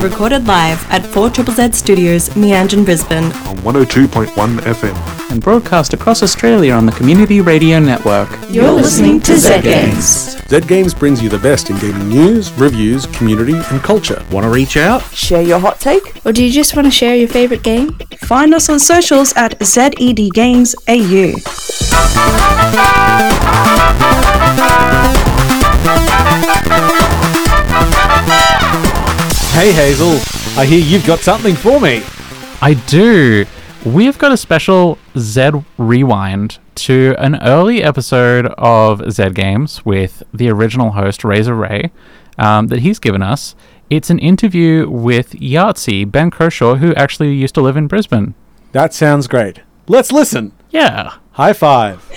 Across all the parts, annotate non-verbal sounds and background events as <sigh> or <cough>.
recorded live at 4ZZZ Studios, Meanjin, Brisbane. on 102.1 FM. and broadcast across Australia on the Community Radio Network. You're listening to Z Games. Z Games brings you the best in gaming news, reviews, community, and culture. Want to reach out? Share your hot take? Or do you just want to share your favourite game? Find us on socials at ZED Games AU. Hey Hazel, I hear you've got something for me. I do. We've got a special Z rewind to an early episode of Z Games with the original host Razor Ray um, that he's given us. It's an interview with Yahtzee, Ben Croshaw, who actually used to live in Brisbane. That sounds great. Let's listen. Yeah. High five. <laughs>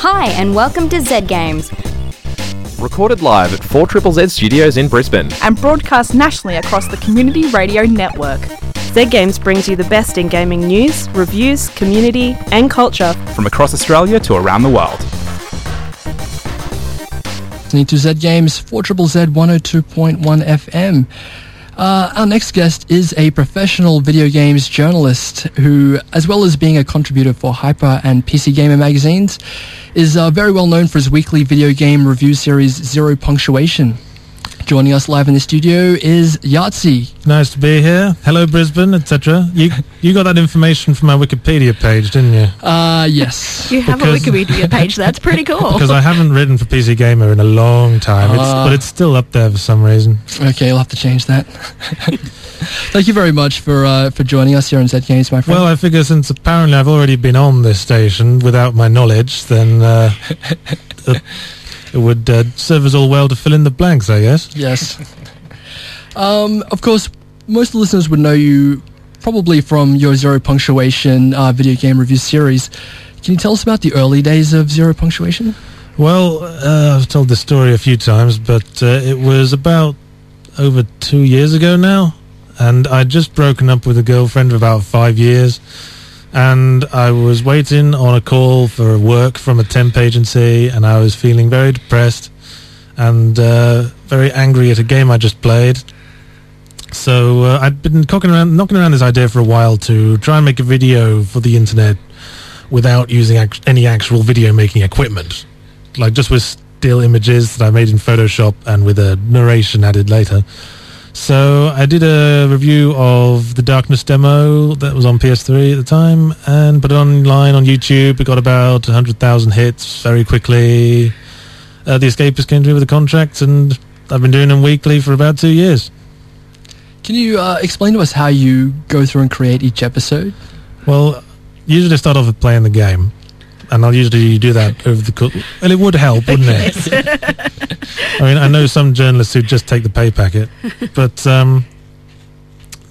Hi, and welcome to Z Games. Recorded live at 4 Triple Z Studios in Brisbane. And broadcast nationally across the Community Radio Network. Z Games brings you the best in gaming news, reviews, community, and culture. From across Australia to around the world. listening to Z Games 4 Triple Z 102.1 FM. Uh, our next guest is a professional video games journalist who, as well as being a contributor for Hyper and PC Gamer magazines, is uh, very well known for his weekly video game review series Zero Punctuation. Joining us live in the studio is Yahtzee. Nice to be here. Hello, Brisbane, etc. You you got that information from our Wikipedia page, didn't you? Uh, yes. You have Because- a Wikipedia <laughs> page, that's pretty cool. Because I haven't written for PC Gamer in a long time, it's, Ah. but it's still up there for some reason. Okay, I'll have to change that. <laughs> Thank you very much for uh, for joining us here on Z Games, my friend. Well, I figure since apparently I've already been on this station without my knowledge, then uh, <laughs> it, it would uh, serve us all well to fill in the blanks, I guess. Yes. <laughs> Um, of course, most listeners would know you probably from your Zero Punctuation uh, video game review series. Can you tell us about the early days of Zero Punctuation? Well, uh, I've told this story a few times, but uh, it was about over two years ago now, and I'd just broken up with a girlfriend for about five years, and I was waiting on a call for work from a temp agency, and I was feeling very depressed and uh, very angry at a game I just played. So uh, I'd been around, knocking around this idea for a while to try and make a video for the internet without using ac- any actual video making equipment like just with still images that I made in Photoshop and with a narration added later. So I did a review of the Darkness demo that was on PS3 at the time and put it online on YouTube. It got about 100,000 hits very quickly. Uh, the Escapist came to me with a contract and I've been doing them weekly for about two years. Can you uh, explain to us how you go through and create each episode? Well, usually I start off with playing the game, and I'll usually do that over the course. Well, it would help, wouldn't it? <laughs> I mean, I know some journalists who just take the pay packet, but um,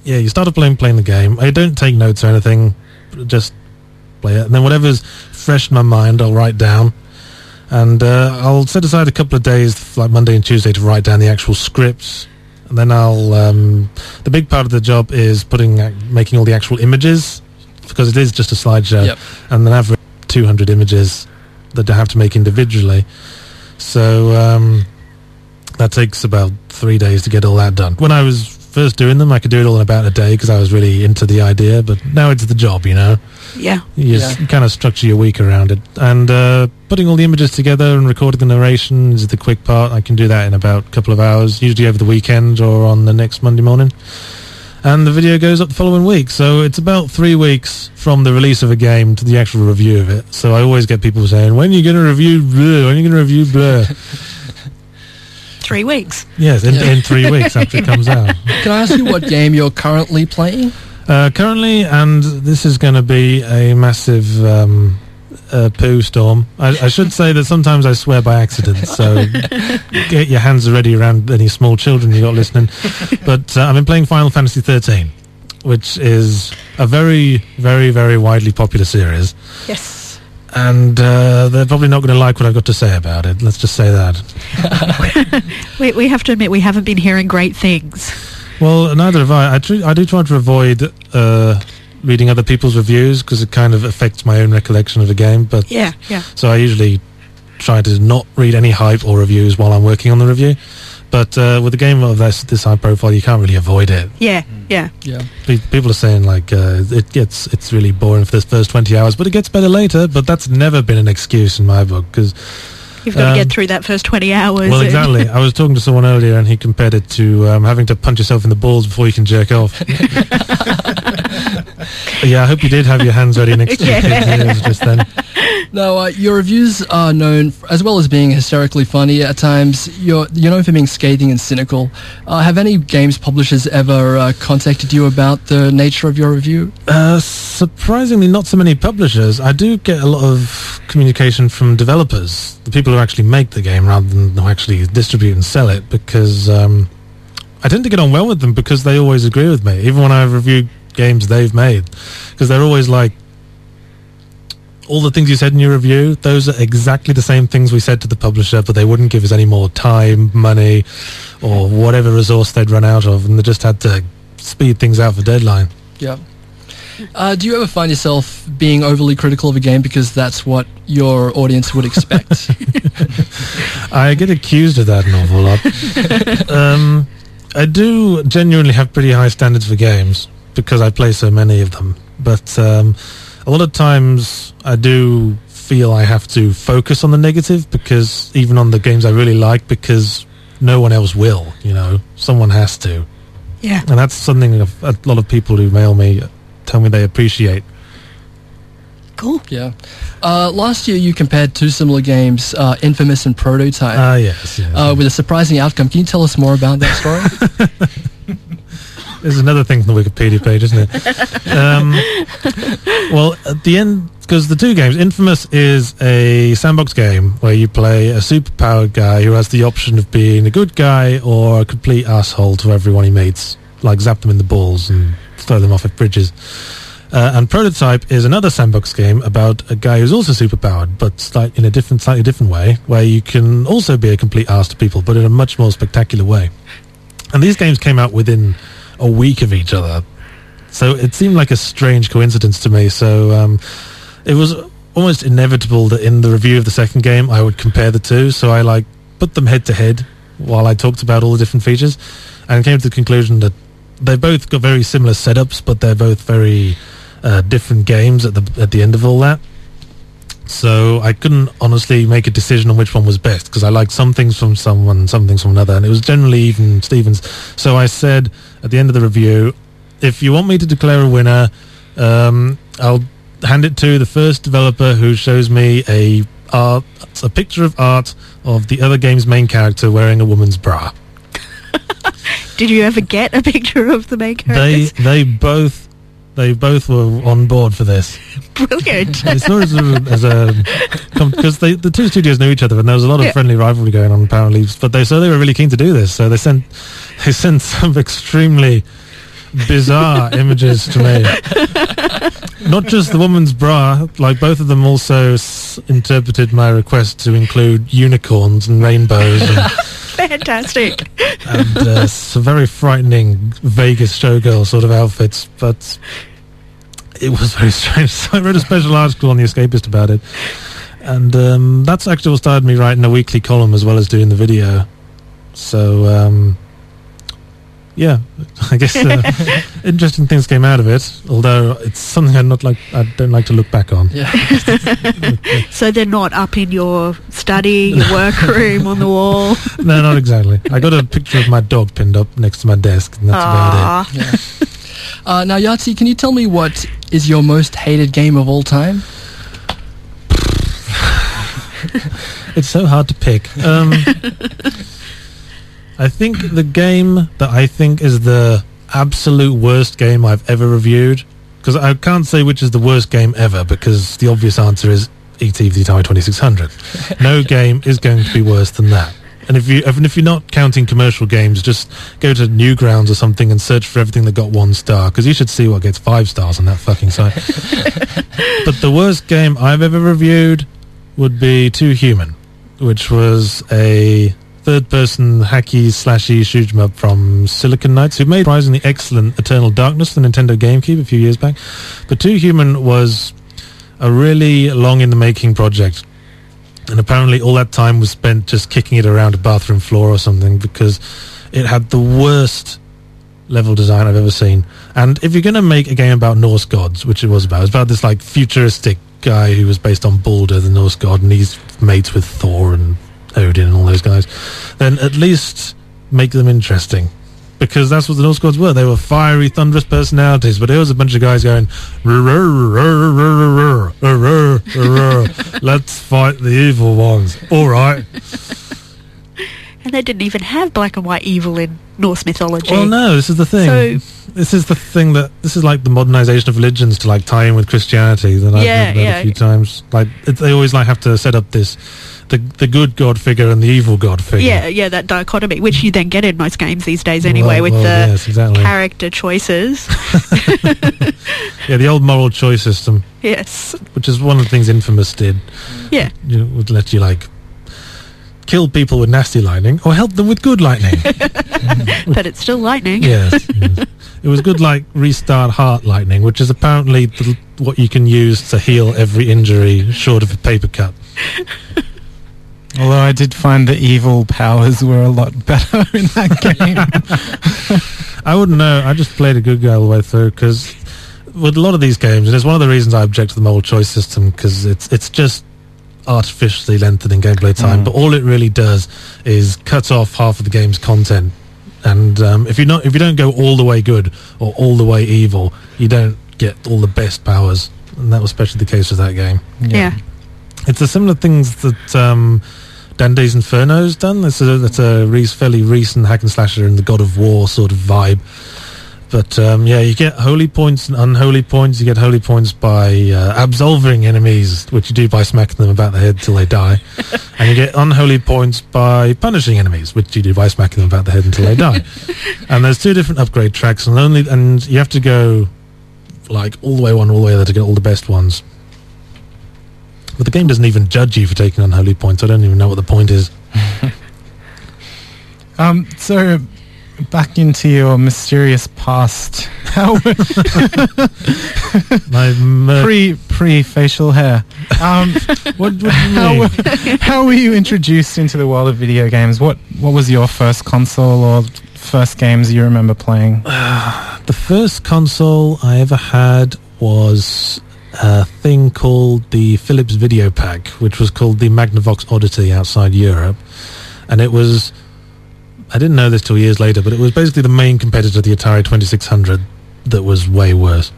yeah, you start off playing playing the game. I don't take notes or anything, just play it, and then whatever's fresh in my mind, I'll write down. And uh, I'll set aside a couple of days, like Monday and Tuesday, to write down the actual scripts. And then I'll. Um, the big part of the job is putting, ac- making all the actual images, because it is just a slideshow. Yep. And then I've 200 images that I have to make individually. So um, that takes about three days to get all that done. When I was first doing them, I could do it all in about a day because I was really into the idea. But now it's the job, you know. Yeah. You Yeah. kind of structure your week around it. And uh, putting all the images together and recording the narration is the quick part. I can do that in about a couple of hours, usually over the weekend or on the next Monday morning. And the video goes up the following week. So it's about three weeks from the release of a game to the actual review of it. So I always get people saying, when are you going to review Blur? When are you going to review Blur? Three weeks. yes, in, Yeah. in <laughs> three weeks after it comes out. <laughs> Can I ask you what game you're currently playing? Uh, currently, and this is going to be a massive um, uh, poo storm. I, I should say that sometimes I swear by accident, so <laughs> get your hands ready around any small children you got listening. But uh, I've been playing Final Fantasy 13, which is a very, very, very widely popular series, Yes. and uh, they're probably not going to like what I've got to say about it. Let's just say that. <laughs> We, we have to admit we haven't been hearing great things. Well, neither have I. I, tr- I do try to avoid uh, reading other people's reviews because it kind of affects my own recollection of the game. But Yeah, yeah. so I usually try to not read any hype or reviews while I'm working on the review. But uh, with a game of this this high profile, you can't really avoid it. Yeah, yeah. Yeah. People are saying like uh, it gets it's really boring for this first twenty hours, but it gets better later. But that's never been an excuse in my book because You've got to Um, get through that first 20 hours. well, exactly. I was talking to someone earlier, and he compared it to um, having to punch yourself in the balls before you can jerk off. <laughs> <laughs> yeah, I hope you did have your hands ready next to <laughs> your Yeah. ears just then. Now, uh, your reviews are known, f- as well as being hysterically funny at times, you're, you're known for being scathing and cynical. Uh, have any games publishers ever uh, contacted you about the nature of your review? Uh, surprisingly, not so many publishers. I do get a lot of communication from developers, the people who actually make the game rather than who actually distribute and sell it, because um, I tend to get on well with them because they always agree with me, even when I review games they've made, because they're always like, all the things you said in your review, those are exactly the same things we said to the publisher, but they wouldn't give us any more time, money, or whatever resource they'd run out of, and they just had to speed things out for deadline. Yeah. Uh, do you ever find yourself being overly critical of a game because that's what your audience would expect? <laughs> <laughs> I get accused of that an awful lot. <laughs> um, I do genuinely have pretty high standards for games because I play so many of them. But um, a lot of times I do feel I have to focus on the negative because even on the games I really like because no one else will, you know, someone has to. Yeah. And that's something of- a lot of people who mail me tell me they appreciate. Cool. Yeah. Uh, last year, you compared two similar games, uh, Infamous and Prototype. Ah, yes, yes. Uh, with a surprising outcome. Can you tell us more about that story? <laughs> There's another thing from the Wikipedia page, isn't it? <laughs> um, well, at the end, because the two games, Infamous is a sandbox game where you play a superpowered guy who has the option of being a good guy or a complete asshole to everyone he meets, like zap them in the balls and throw them off of bridges. Uh, and Prototype is another sandbox game about a guy who's also superpowered, but slight, in a different, slightly different way, where you can also be a complete ass to people, but in a much more spectacular way. And these games came out within a week of each other. So it seemed like a strange coincidence to me. So um, it was almost inevitable that in the review of the second game I would compare the two. So I like put them head to head while I talked about all the different features and came to the conclusion that they both got very similar setups, but they're both very uh, different games at the at the end of all that. So I couldn't honestly make a decision on which one was best because I liked some things from someone, some things from another, and it was generally even Stevens. So I said at the end of the review, if you want me to declare a winner, um, I'll hand it to the first developer who shows me a art, a picture of art of the other game's main character wearing a woman's bra. <laughs> Did you ever get a picture of the main They they both they both were on board for this. Brilliant. <laughs> It's not as a, as a because they the two studios knew each other and there was a lot of Yeah. friendly rivalry going on apparently. But they so they were really keen to do this. So they sent they sent some <laughs> extremely bizarre <laughs> images to me. Not just the woman's bra, like both of them also s- interpreted my request to include unicorns and rainbows and, <laughs> Fantastic. and uh, some very frightening Vegas showgirl sort of outfits. But it was very strange. So <laughs> I wrote a special article on The Escapist about it. And um, that's actually what started me writing a weekly column as well as doing the video. So, um, yeah, <laughs> I guess uh, <laughs> interesting things came out of it. Although it's something I not like, I don't like to look back on. Yeah. <laughs> so they're not up in your study, your workroom, on the wall. no, not exactly. I got a picture of my dog pinned up next to my desk, and that's about it. Aw. Uh, now, Yahtzee, can you tell me what is your most hated game of all time? It's so hard to pick. Um, I think the game that I think is the absolute worst game I've ever reviewed, because I can't say which is the worst game ever, because the obvious answer is ET the Atari 2600. no <laughs> game is going to be worse than that. And if you, even if you're not counting commercial games, just go to Newgrounds or something and search for everything that got one star, because you should see what gets five stars on that fucking site. <laughs> but the worst game I've ever reviewed would be Too Human, which was a third-person hacky slashy shoot 'em up from Silicon Knights, who made surprisingly excellent Eternal Darkness the Nintendo GameCube a few years back. But Too Human was a really long in the making project and apparently all that time was spent just kicking it around a bathroom floor or something because it had the worst level design I've ever seen. And if you're going to make a game about Norse gods, which it was about, it was about this like futuristic guy who was based on Balder, the Norse god, and he's mates with Thor and Odin and all those guys, then at least make them interesting. Because that's what the Norse gods were. They were fiery, thunderous personalities, but it was a bunch of guys going, "Rrr, rrr, rrr, rrr, rrr, rrr, rrr, rrr. let's fight the evil ones. All right. And they didn't even have black and white evil in Norse mythology. Well, no, this is the thing. So- this is the thing that this is like the modernization of religions to like tie in with Christianity that I've Yeah, read about yeah. a few times. Like it, they always like have to set up this the the good God figure and the evil God figure. Yeah, yeah, that dichotomy, which you then get in most games these days anyway, Well, with well, the yes, exactly. character choices. <laughs> <laughs> Yeah, the old moral choice system, yes. which is one of the things Infamous did. Yeah. You know, would let you like kill people with nasty lightning or help them with good lightning. <laughs> but it's still lightning. yes, yes. It was good like restart heart lightning, which is apparently the, what you can use to heal every injury short of a paper cut. Although I did find the evil powers were a lot better <laughs> in that game. I wouldn't know. I just played a good guy all the way through because with a lot of these games, and it's one of the reasons I object to the moral choice system because it's it's just artificially lengthening gameplay time. Mm. But all it really does is cut off half of the game's content. And um, if you not if you don't go all the way good or all the way evil, you don't get all the best powers. And that was especially the case with that game. Yeah. It's the similar things that um, Dante's Inferno's done. It's a, it's a re- fairly recent hack and slasher in the God of War sort of vibe. But um, yeah, you get holy points and unholy points. You get holy points by uh, absolving enemies, which you do by smacking them about the head till they die. <laughs> and you get unholy points by punishing enemies, which you do by smacking them about the head until they die. <laughs> and there's two different upgrade tracks, and only and you have to go like all the way one, all the way other to get all the best ones. But the game doesn't even judge you for taking unholy points. I don't even know what the point is. <laughs> Um, so back into your mysterious past. How <laughs> <laughs> My mer- pre pre facial hair. Um, what, what how, were- how were you introduced into the world of video games? What what was your first console or first games you remember playing? <sighs> The first console I ever had was a thing called the Philips Videopac, which was called the Magnavox Odyssey outside Europe. And it was, I didn't know this till years later, but it was basically the main competitor to the Atari 2600 that was way worse.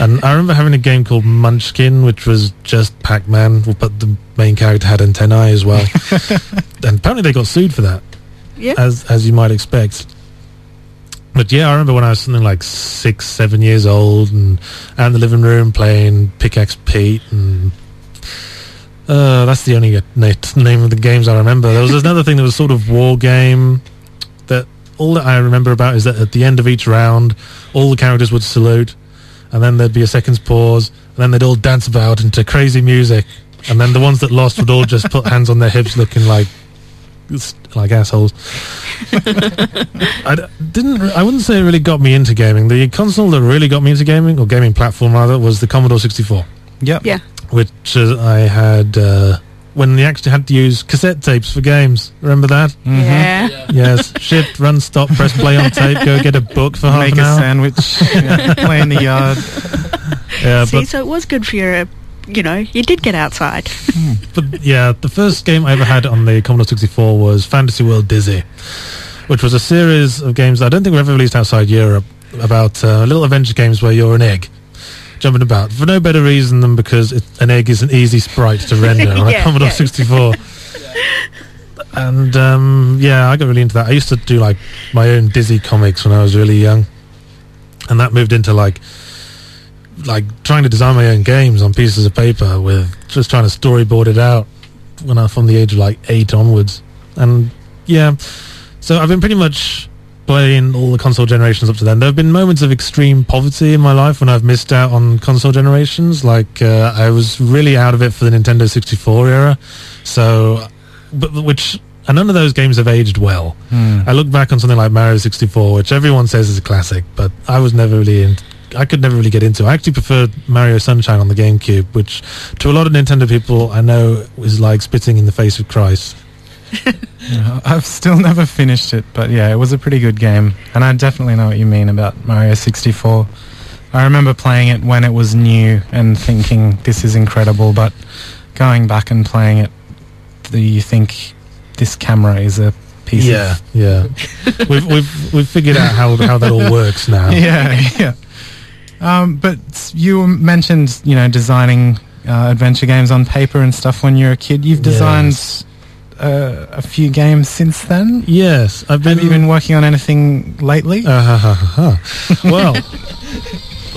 and I remember having a game called Munchkin, which was just Pac-Man, but the main character had antennae as well. <laughs> and apparently they got sued for that Yeah. as as you might expect. But yeah, I remember when I was something like six, seven years old, and out in the living room playing Pickaxe Pete, and uh, that's the only name of the games I remember. There was <laughs> another thing that was sort of war game that all that I remember about is that at the end of each round, all the characters would salute, and then there'd be a second's pause, and then they'd all dance about into crazy music, and then the ones that lost would all just put hands on their hips, looking like like assholes. <laughs> I d- didn't. I wouldn't say it really got me into gaming. The console that really got me into gaming, or gaming platform rather, was the Commodore 64, Yep. Yeah. which uh, I had uh, when they actually had to use cassette tapes for games. Remember that? Mm-hmm. Yeah. yes. Shift, run, stop, press play on tape, go get a book for half Make an a hour. sandwich, <laughs> yeah, play in the yard. Yeah, See, but so it was good for your, you know, you did get outside. <laughs> But yeah, the first game I ever had on the Commodore 64 was Fantasy World Dizzy, which was a series of games that I don't think were ever released outside Europe about uh, little adventure games where you're an egg jumping about for no better reason than because it, an egg is an easy sprite to render on a <laughs> Yeah, Commodore yeah. 64. And um, yeah, I got really into that. I used to do like my own Dizzy comics when I was really young, and that moved into like like trying to design my own games on pieces of paper with just trying to storyboard it out when I from the age of like eight onwards. And yeah, so I've been pretty much playing all the console generations up to then. There have been moments of extreme poverty in my life when I've missed out on console generations. Like uh, I was really out of it for the Nintendo 64 era. So, but which and none of those games have aged well. Hmm. I look back on something like Mario 64, which everyone says is a classic, but I was never really in, I could never really get into. I actually preferred Mario Sunshine on the GameCube, which to a lot of Nintendo people I know is like spitting in the face of Christ. <laughs> Yeah, I've still never finished it, but yeah, it was a pretty good game, and I definitely know what you mean about Mario 64. I remember playing it when it was new and thinking this is incredible, but going back and playing it, the, you think this camera is a piece Yeah, of yeah. <laughs> we've we've we've figured out how how that all works now. <laughs> yeah, yeah. Um, but you mentioned, you know, designing uh, adventure games on paper and stuff when you were a kid. You've designed Yes. uh, a few games since then. Yes, I've been. Have you been working on anything lately? Uh, ha, ha, ha, ha. Well,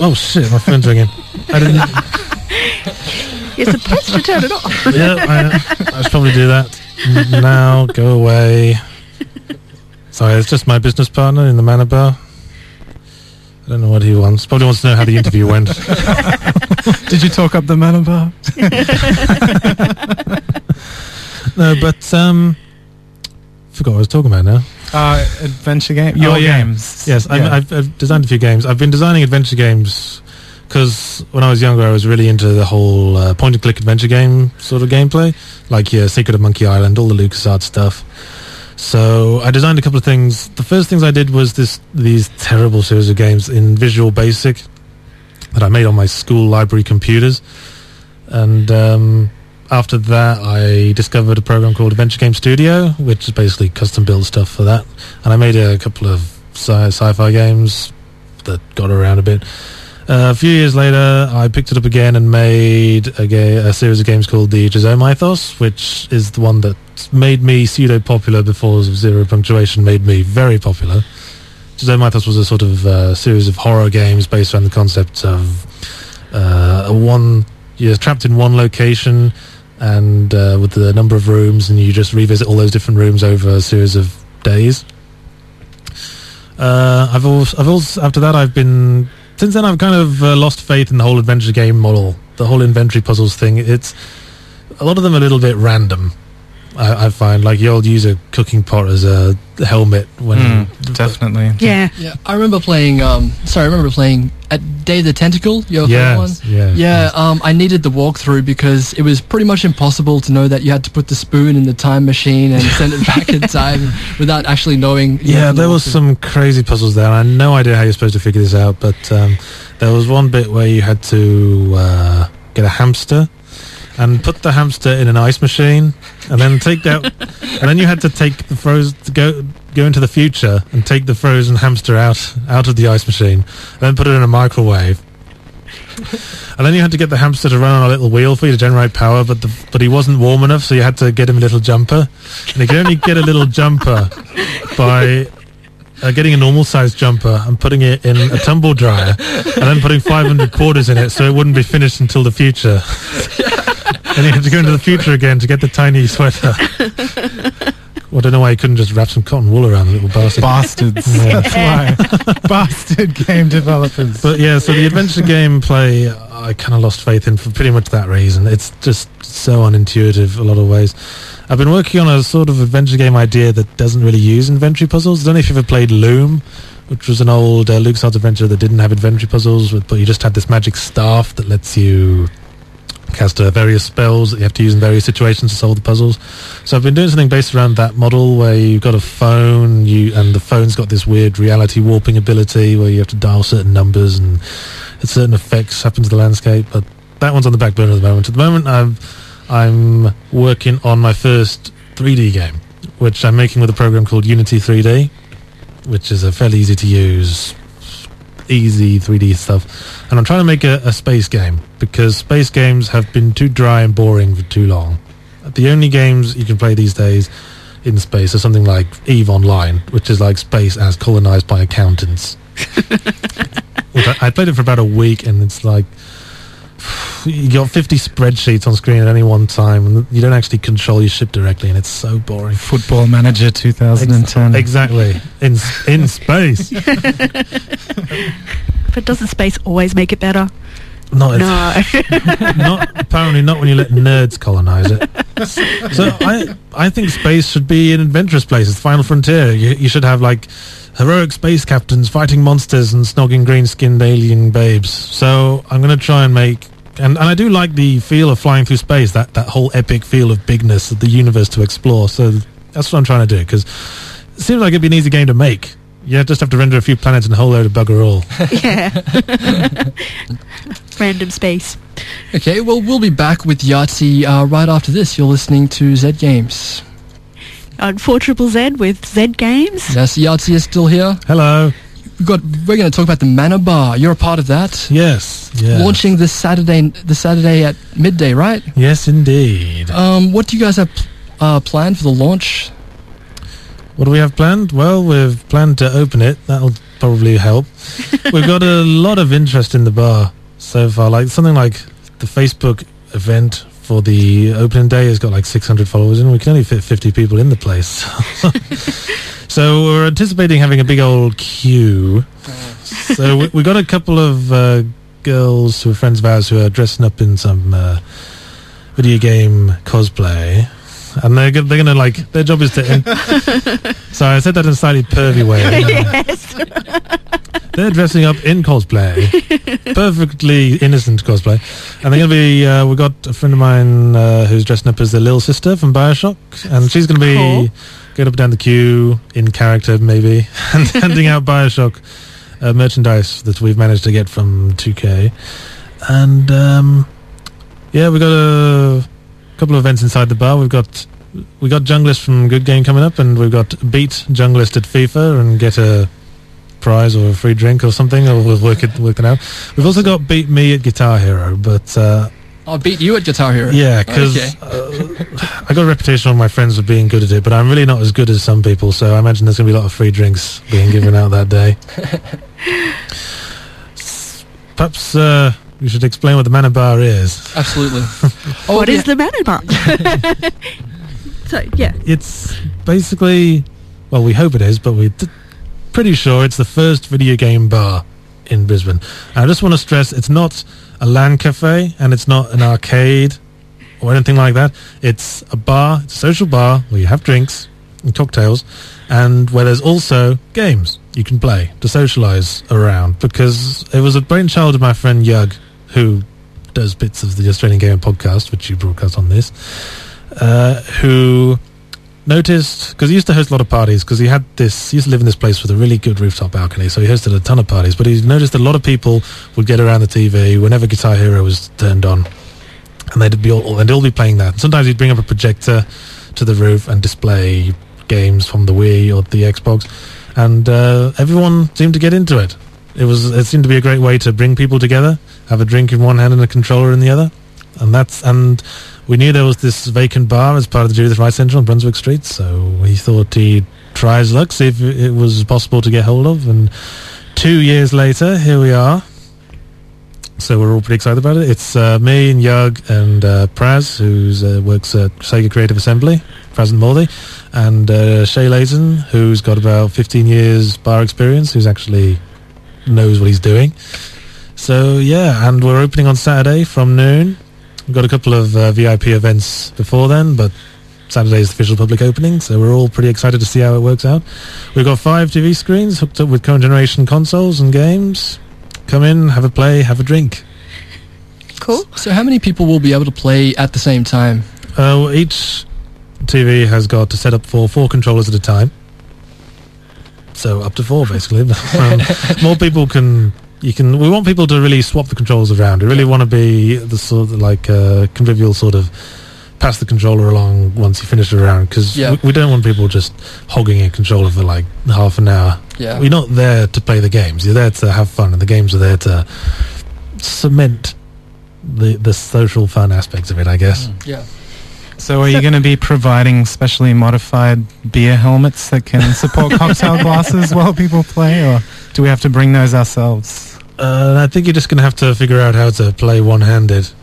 <laughs> oh shit, my phone's ringing. I didn't. <laughs> You're supposed to turn it off. yeah, I, I should probably do that. Now go away. Sorry, it's just my business partner in the Mana Bar. I don't know what he wants. Probably wants to know how the interview went. <laughs> Did you talk up the Mana Bar? <laughs> no, but um, forgot what I was talking about now. Uh, adventure game. Your Oh, yeah. games. Yes, I've, Yeah. I've, I've designed a few games. I've been designing adventure games because when I was younger, I was really into the whole uh, point-and-click adventure game sort of gameplay, like yeah, Secret of Monkey Island, all the LucasArts stuff. So I designed a couple of things. The first things I did was this these terrible series of games in Visual Basic that I made on my school library computers, and um, after that, I discovered a program called Adventure Game Studio, which is basically custom build stuff for that. And I made a couple of sci- sci-fi games that got around a bit. A few years later, I picked it up again and made a, ga- a series of games called the Chzo Mythos, which is the one that made me pseudo-popular before Zero Punctuation made me very popular. Chzo Mythos was a sort of uh, series of horror games based around the concept of uh, a one you're trapped in one location and uh, with the number of rooms and you just revisit all those different rooms over a series of days. Uh, I've also, I've also after that I've been since then I've kind of uh, lost faith in the whole adventure game model, the whole inventory puzzles thing. It's a lot of them a little bit random. I, I find like you'll use a cooking pot as a helmet when Mm, definitely. Yeah. Yeah, I remember playing. Um, sorry, I remember playing at Day of the Tentacle. Your Yes, favorite one. yeah, yeah. Um, I needed the walkthrough because it was pretty much impossible to know that you had to put the spoon in the time machine and send it back in time <laughs> without actually knowing. Yeah, know, there the was some crazy puzzles there. I had no idea how you're supposed to figure this out, but um, there was one bit where you had to uh, get a hamster and put the hamster in an ice machine, and then take out, and then you had to take the frozen to go go into the future and take the frozen hamster out out of the ice machine, and then put it in a microwave. And then you had to get the hamster to run on a little wheel for you to generate power, but the, but he wasn't warm enough, so you had to get him a little jumper. And you could only get a little jumper by uh, getting a normal sized jumper and putting it in a tumble dryer, and then putting 500 quarters in it so it wouldn't be finished until the future. <laughs> and you had to go into the future again to get the tiny sweater. <laughs> Well, I don't know why you couldn't just wrap some cotton wool around the little bastard. Bastards. <laughs> Yeah. That's why. Bastard game developers. But yeah, so the adventure game play, I kind of lost faith in for pretty much that reason. It's just so unintuitive a lot of ways. I've been working on a sort of adventure game idea that doesn't really use inventory puzzles. I don't know if you've ever played Loom, which was an old uh, LucasArts adventure that didn't have inventory puzzles, but you just had this magic staff that lets you cast various spells that you have to use in various situations to solve the puzzles. So I've been doing something based around that model where you've got a phone, you and the phone's got this weird reality warping ability where you have to dial certain numbers and certain effects happen to the landscape. But that one's on the back burner at the moment. At the moment, I'm I'm working on my first 3D game, which I'm making with a program called Unity 3D, which is a fairly easy to use easy 3D stuff. And I'm trying to make a, a space game because space games have been too dry and boring for too long. The only games you can play these days in space are something like EVE Online, which is like space as colonized by accountants. <laughs> I, I played it for about a week and it's like <sighs> you got 50 spreadsheets on screen at any one time and you don't actually control your ship directly and it's so boring. Football Manager 2010. Exactly. In in <laughs> space. <laughs> But doesn't space always make it better? Not No. <laughs> not apparently not when you let nerds colonize it. So I I think space should be an adventurous place. It's the final frontier. You, you should have like heroic space captains fighting monsters and snogging green-skinned alien babes. So I'm going to try and make and, and I do like the feel of flying through space. That that whole epic feel of bigness of the universe to explore. So that's what I'm trying to do because it seems like it'd be an easy game to make. You just have to render a few planets and a whole load of bugger all. yeah. <laughs> <laughs> <laughs> Random space. Okay, well, we'll be back with Yahtzee uh, right after this. You're listening to Z Games. On 4 Triple Z with Z Games. Yes, Yahtzee is still here. Hello. We've got, we're going to talk about the Mana Bar. You're a part of that. Yes. Yeah. Launching this Saturday, this Saturday at midday, right? Yes, indeed. Um, what do you guys have uh, planned for the launch? What do we have planned? Well, we've planned to open it. That'll probably help. <laughs> we've got a lot of interest in the bar so far. Like something like the Facebook event for the opening day has got like 600 followers, and we can only fit 50 people in the place. <laughs> so we're anticipating having a big old queue. so we, we got a couple of uh, girls who are friends of ours who are dressing up in some uh, video game cosplay and they're they're gonna like their job is to. <laughs> Sorry, I said that in a slightly pervy way. <laughs> yes. <laughs> They're dressing up in cosplay, perfectly innocent cosplay, and they're gonna be. Uh, we got a friend of mine uh, who's dressing up as the little sister from Bioshock, and she's gonna be Cool. going up and down the queue in character, maybe, and handing out Bioshock uh, merchandise that we've managed to get from 2K, and um, yeah, we got a couple of events inside the bar. We've got we got junglist from Good Game coming up, and we've got beat junglist at FIFA and get a prize or a free drink or something, or we'll work it work it out. We've also got beat me at Guitar Hero, but uh, I'll beat you at Guitar Hero. yeah, because Okay. uh, I got a reputation on my friends of being good at it, but I'm really not as good as some people. So I imagine there's going to be a lot of free drinks being given out that day. <laughs> Perhaps uh, you should explain what the Mana Bar is. Absolutely. <laughs> Oh, what is the Mana Bar? <laughs> so, yeah. It's basically, well, we hope it is, but we're t- pretty sure it's the first video game bar in Brisbane. And I just want to stress it's not a LAN cafe and it's not an arcade or anything like that. It's a bar, it's a social bar where you have drinks and cocktails and where there's also games you can play to socialize around because it was a brainchild of my friend Yug who does bits of the Australian Gamer podcast, which you broadcast on this, uh, who noticed because he used to host a lot of parties because he had this he used to live in this place with a really good rooftop balcony so he hosted a ton of parties but he noticed a lot of people would get around the tv whenever guitar hero was turned on and they'd be all and they'd all be playing that. Sometimes he'd bring up a projector to the roof and display games from the wii or the xbox and uh, everyone seemed to get into it. It was it seemed to be a great way to bring people together have a drink in one hand and a controller in the other and that's and we knew there was this vacant bar as part of the Judith Wright Centre on Brunswick Street, so we thought he'd try his luck, see if it was possible to get hold of. And two years later, here we are. So we're all pretty excited about it. It's uh, me and Yug and uh, Praz, who uh, works at Sega Creative Assembly, Praz and Morley, and uh, Shay Layton, who's got about 15 years bar experience, who's actually knows what he's doing. So yeah, and we're opening on Saturday from noon. We've got a couple of uh, VIP events before then, but Saturday is the official public opening, so we're all pretty excited to see how it works out. We've got five TV screens hooked up with current generation consoles and games. Come in, have a play, have a drink. Cool. So, how many people will be able to play at the same time? Uh, well, each TV has got to set up for four controllers at a time. So up to four, basically. <laughs> um, <laughs> more people can. You can. We want people to really swap the controls around. We really want to be the sort of like uh, convivial sort of pass the controller along once you finish it around because Yeah. we, we don't want people just hogging a controller for like half an hour. Yeah. We're not there to play the games. You're there to have fun, and the games are there to cement the the social fun aspects of it. I guess. Yeah. So, are you going to be providing specially modified beer helmets that can support <laughs> cocktail glasses while people play, or do we have to bring those ourselves? Uh, I think you're just going to have to figure out how to play one-handed. <laughs>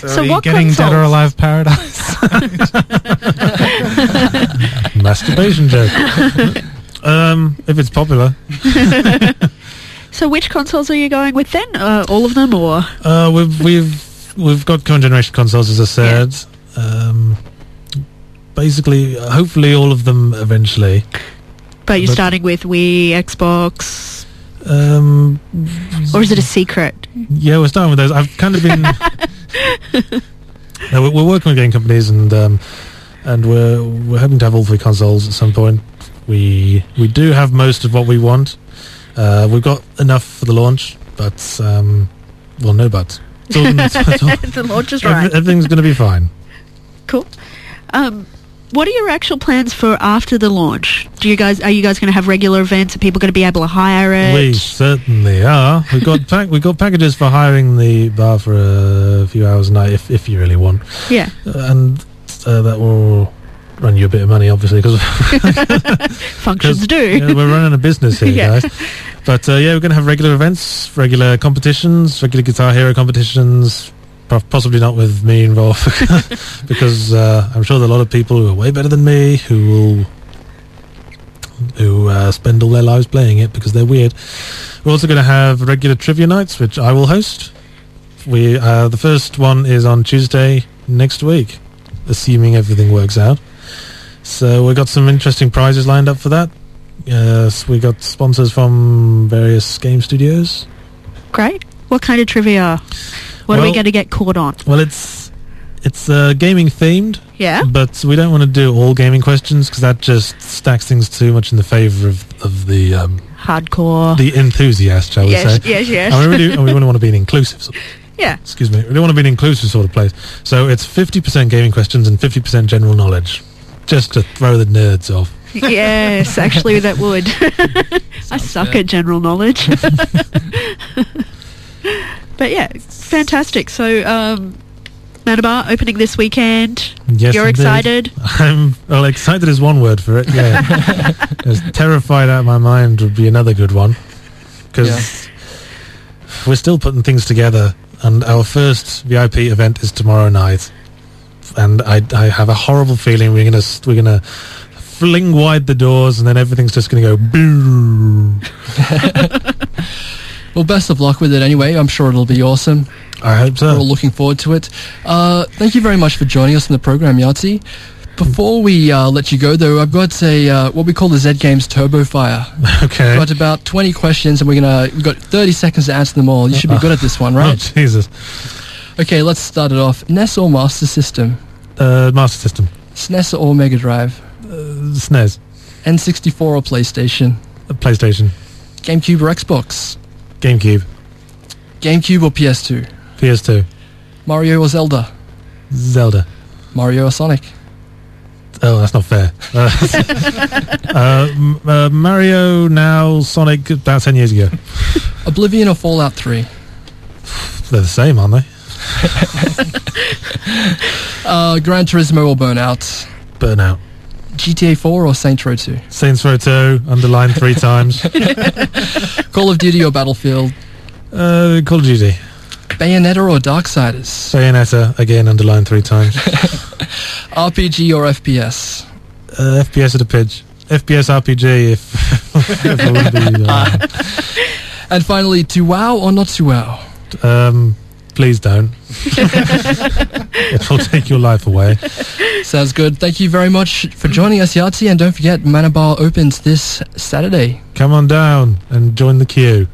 So, So are you what getting Dead or? Alive Paradise? <laughs> Masturbation joke. <laughs> um, if it's popular. So which consoles are you going with then? Uh, all of them, or Uh, we've we've we've got current generation consoles, as I said. Um, basically, uh, hopefully, all of them eventually. but you're But- starting with Wii, Xbox, Um, or is it a secret? yeah, we're starting with those. I've kind of been. <laughs> no, we're, we're working with game companies, and um, and we're we're hoping to have all three consoles at some point. We we do have most of what we want. Uh, we've got enough for the launch, but um, well, no buts. It's all- it's all- <laughs> the launch is right. everything's going to be fine. Cool. Um, what are your actual plans for after the launch? Do you guys are you guys going to have regular events? Are people going to be able to hire it? We certainly are. We've got <laughs> pack, we've got packages for hiring the bar for a few hours a night if if you really want, Yeah. uh, and uh, that will run you a bit of money, obviously, because <laughs> Functions <laughs> do. yeah, we're running a business here, Yeah. guys. But uh, yeah, we're going to have regular events, regular competitions, regular Guitar Hero competitions. Po- Possibly not with me involved, <laughs> because uh, I'm sure there are a lot of people who are way better than me who will who uh, spend all their lives playing it because they're weird. We're also going to have regular trivia nights, which I will host. We uh, the first one is on Tuesday next week, assuming everything works out. So we've got some interesting prizes lined up for that. Yes, we got sponsors from various game studios. Great. What kind of trivia? What are we going to get caught on? Well, it's it's uh, gaming themed. Yeah. But we don't want to do all gaming questions because that just stacks things too much in the favour of of the um, Hardcore. the enthusiast, shall we say? yes, yes. And we really, and we want to be an inclusive. Sort <laughs> yeah. excuse me. We don't want to be an inclusive sort of place. So it's fifty percent gaming questions and fifty percent general knowledge, just to throw the nerds off. <laughs> yes, actually, that would. <laughs> I suck at general knowledge. But yeah, fantastic. So, um, Manabar opening this weekend. Yes, You're indeed. excited. I'm well. Excited is one word for it. Yeah, <laughs> As terrified out of my mind would be another good one because we're still putting things together, and our first VIP event is tomorrow night, and I, I have a horrible feeling we're gonna we're gonna fling wide the doors, and then everything's just gonna go boo. <laughs> Well, best of luck with it anyway. I'm sure it'll be awesome. I hope so. We're all looking forward to it. Uh, thank you very much for joining us in the program, Yahtzee. Before we uh, let you go, though, I've got a uh, what we call the Z Games Turbo Fire. <laughs> Okay. We've got about 20 questions, and we're gonna we've got 30 seconds to answer them all. You should be good at this one, right? <laughs> Oh, Jesus. Okay, let's start it off. NES or Master System? Uh, Master System. SNES or Mega Drive? Uh, SNES. N64 or PlayStation? Uh, PlayStation. GameCube or Xbox? GameCube. GameCube or PS2? PS2. Mario or Zelda? Zelda. Mario or Sonic? Oh, that's not fair. <laughs> Uh, uh, m- uh, Mario now, Sonic about 10 years ago. <laughs> Oblivion or Fallout 3? They're the same, aren't they? <laughs> Uh, Gran Turismo or Burnout? Burnout. GTA 4 or Saints Row 2? Saints Row 2, underlined three <laughs> times. Call of Duty or Battlefield? Uh, Call of Duty. Bayonetta or Darksiders? Bayonetta, again, underlined three times. <laughs> RPG or FPS? Uh, FPS at a pitch. FPS RPG if, <laughs> if I would be, uh, And finally, to wow or not to wow? um, please don't. <laughs> it will take your life away. Sounds good. Thank you very much for joining us, Yahtzee, and don't forget, Manabar opens this Saturday. Come on down and join the queue.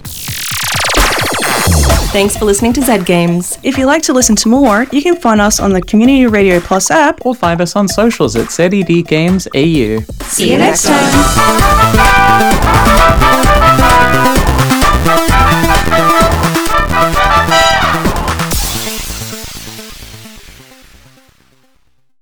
Thanks for listening to Zed Games. If you'd like to listen to more, you can find us on the Community Radio Plus app or find us on socials at ZED Games AU. See you next time.